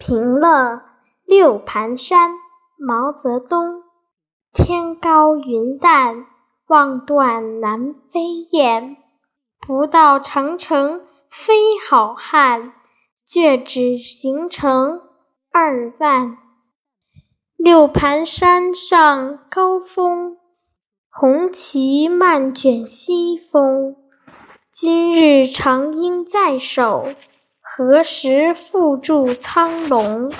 平乐六盘山，毛泽东。天高云淡，望断南飞雁。不到长城非好汉，却只行程二万。六盘山上高峰，红旗漫卷西风。今日长缨在手，何时复住苍龙？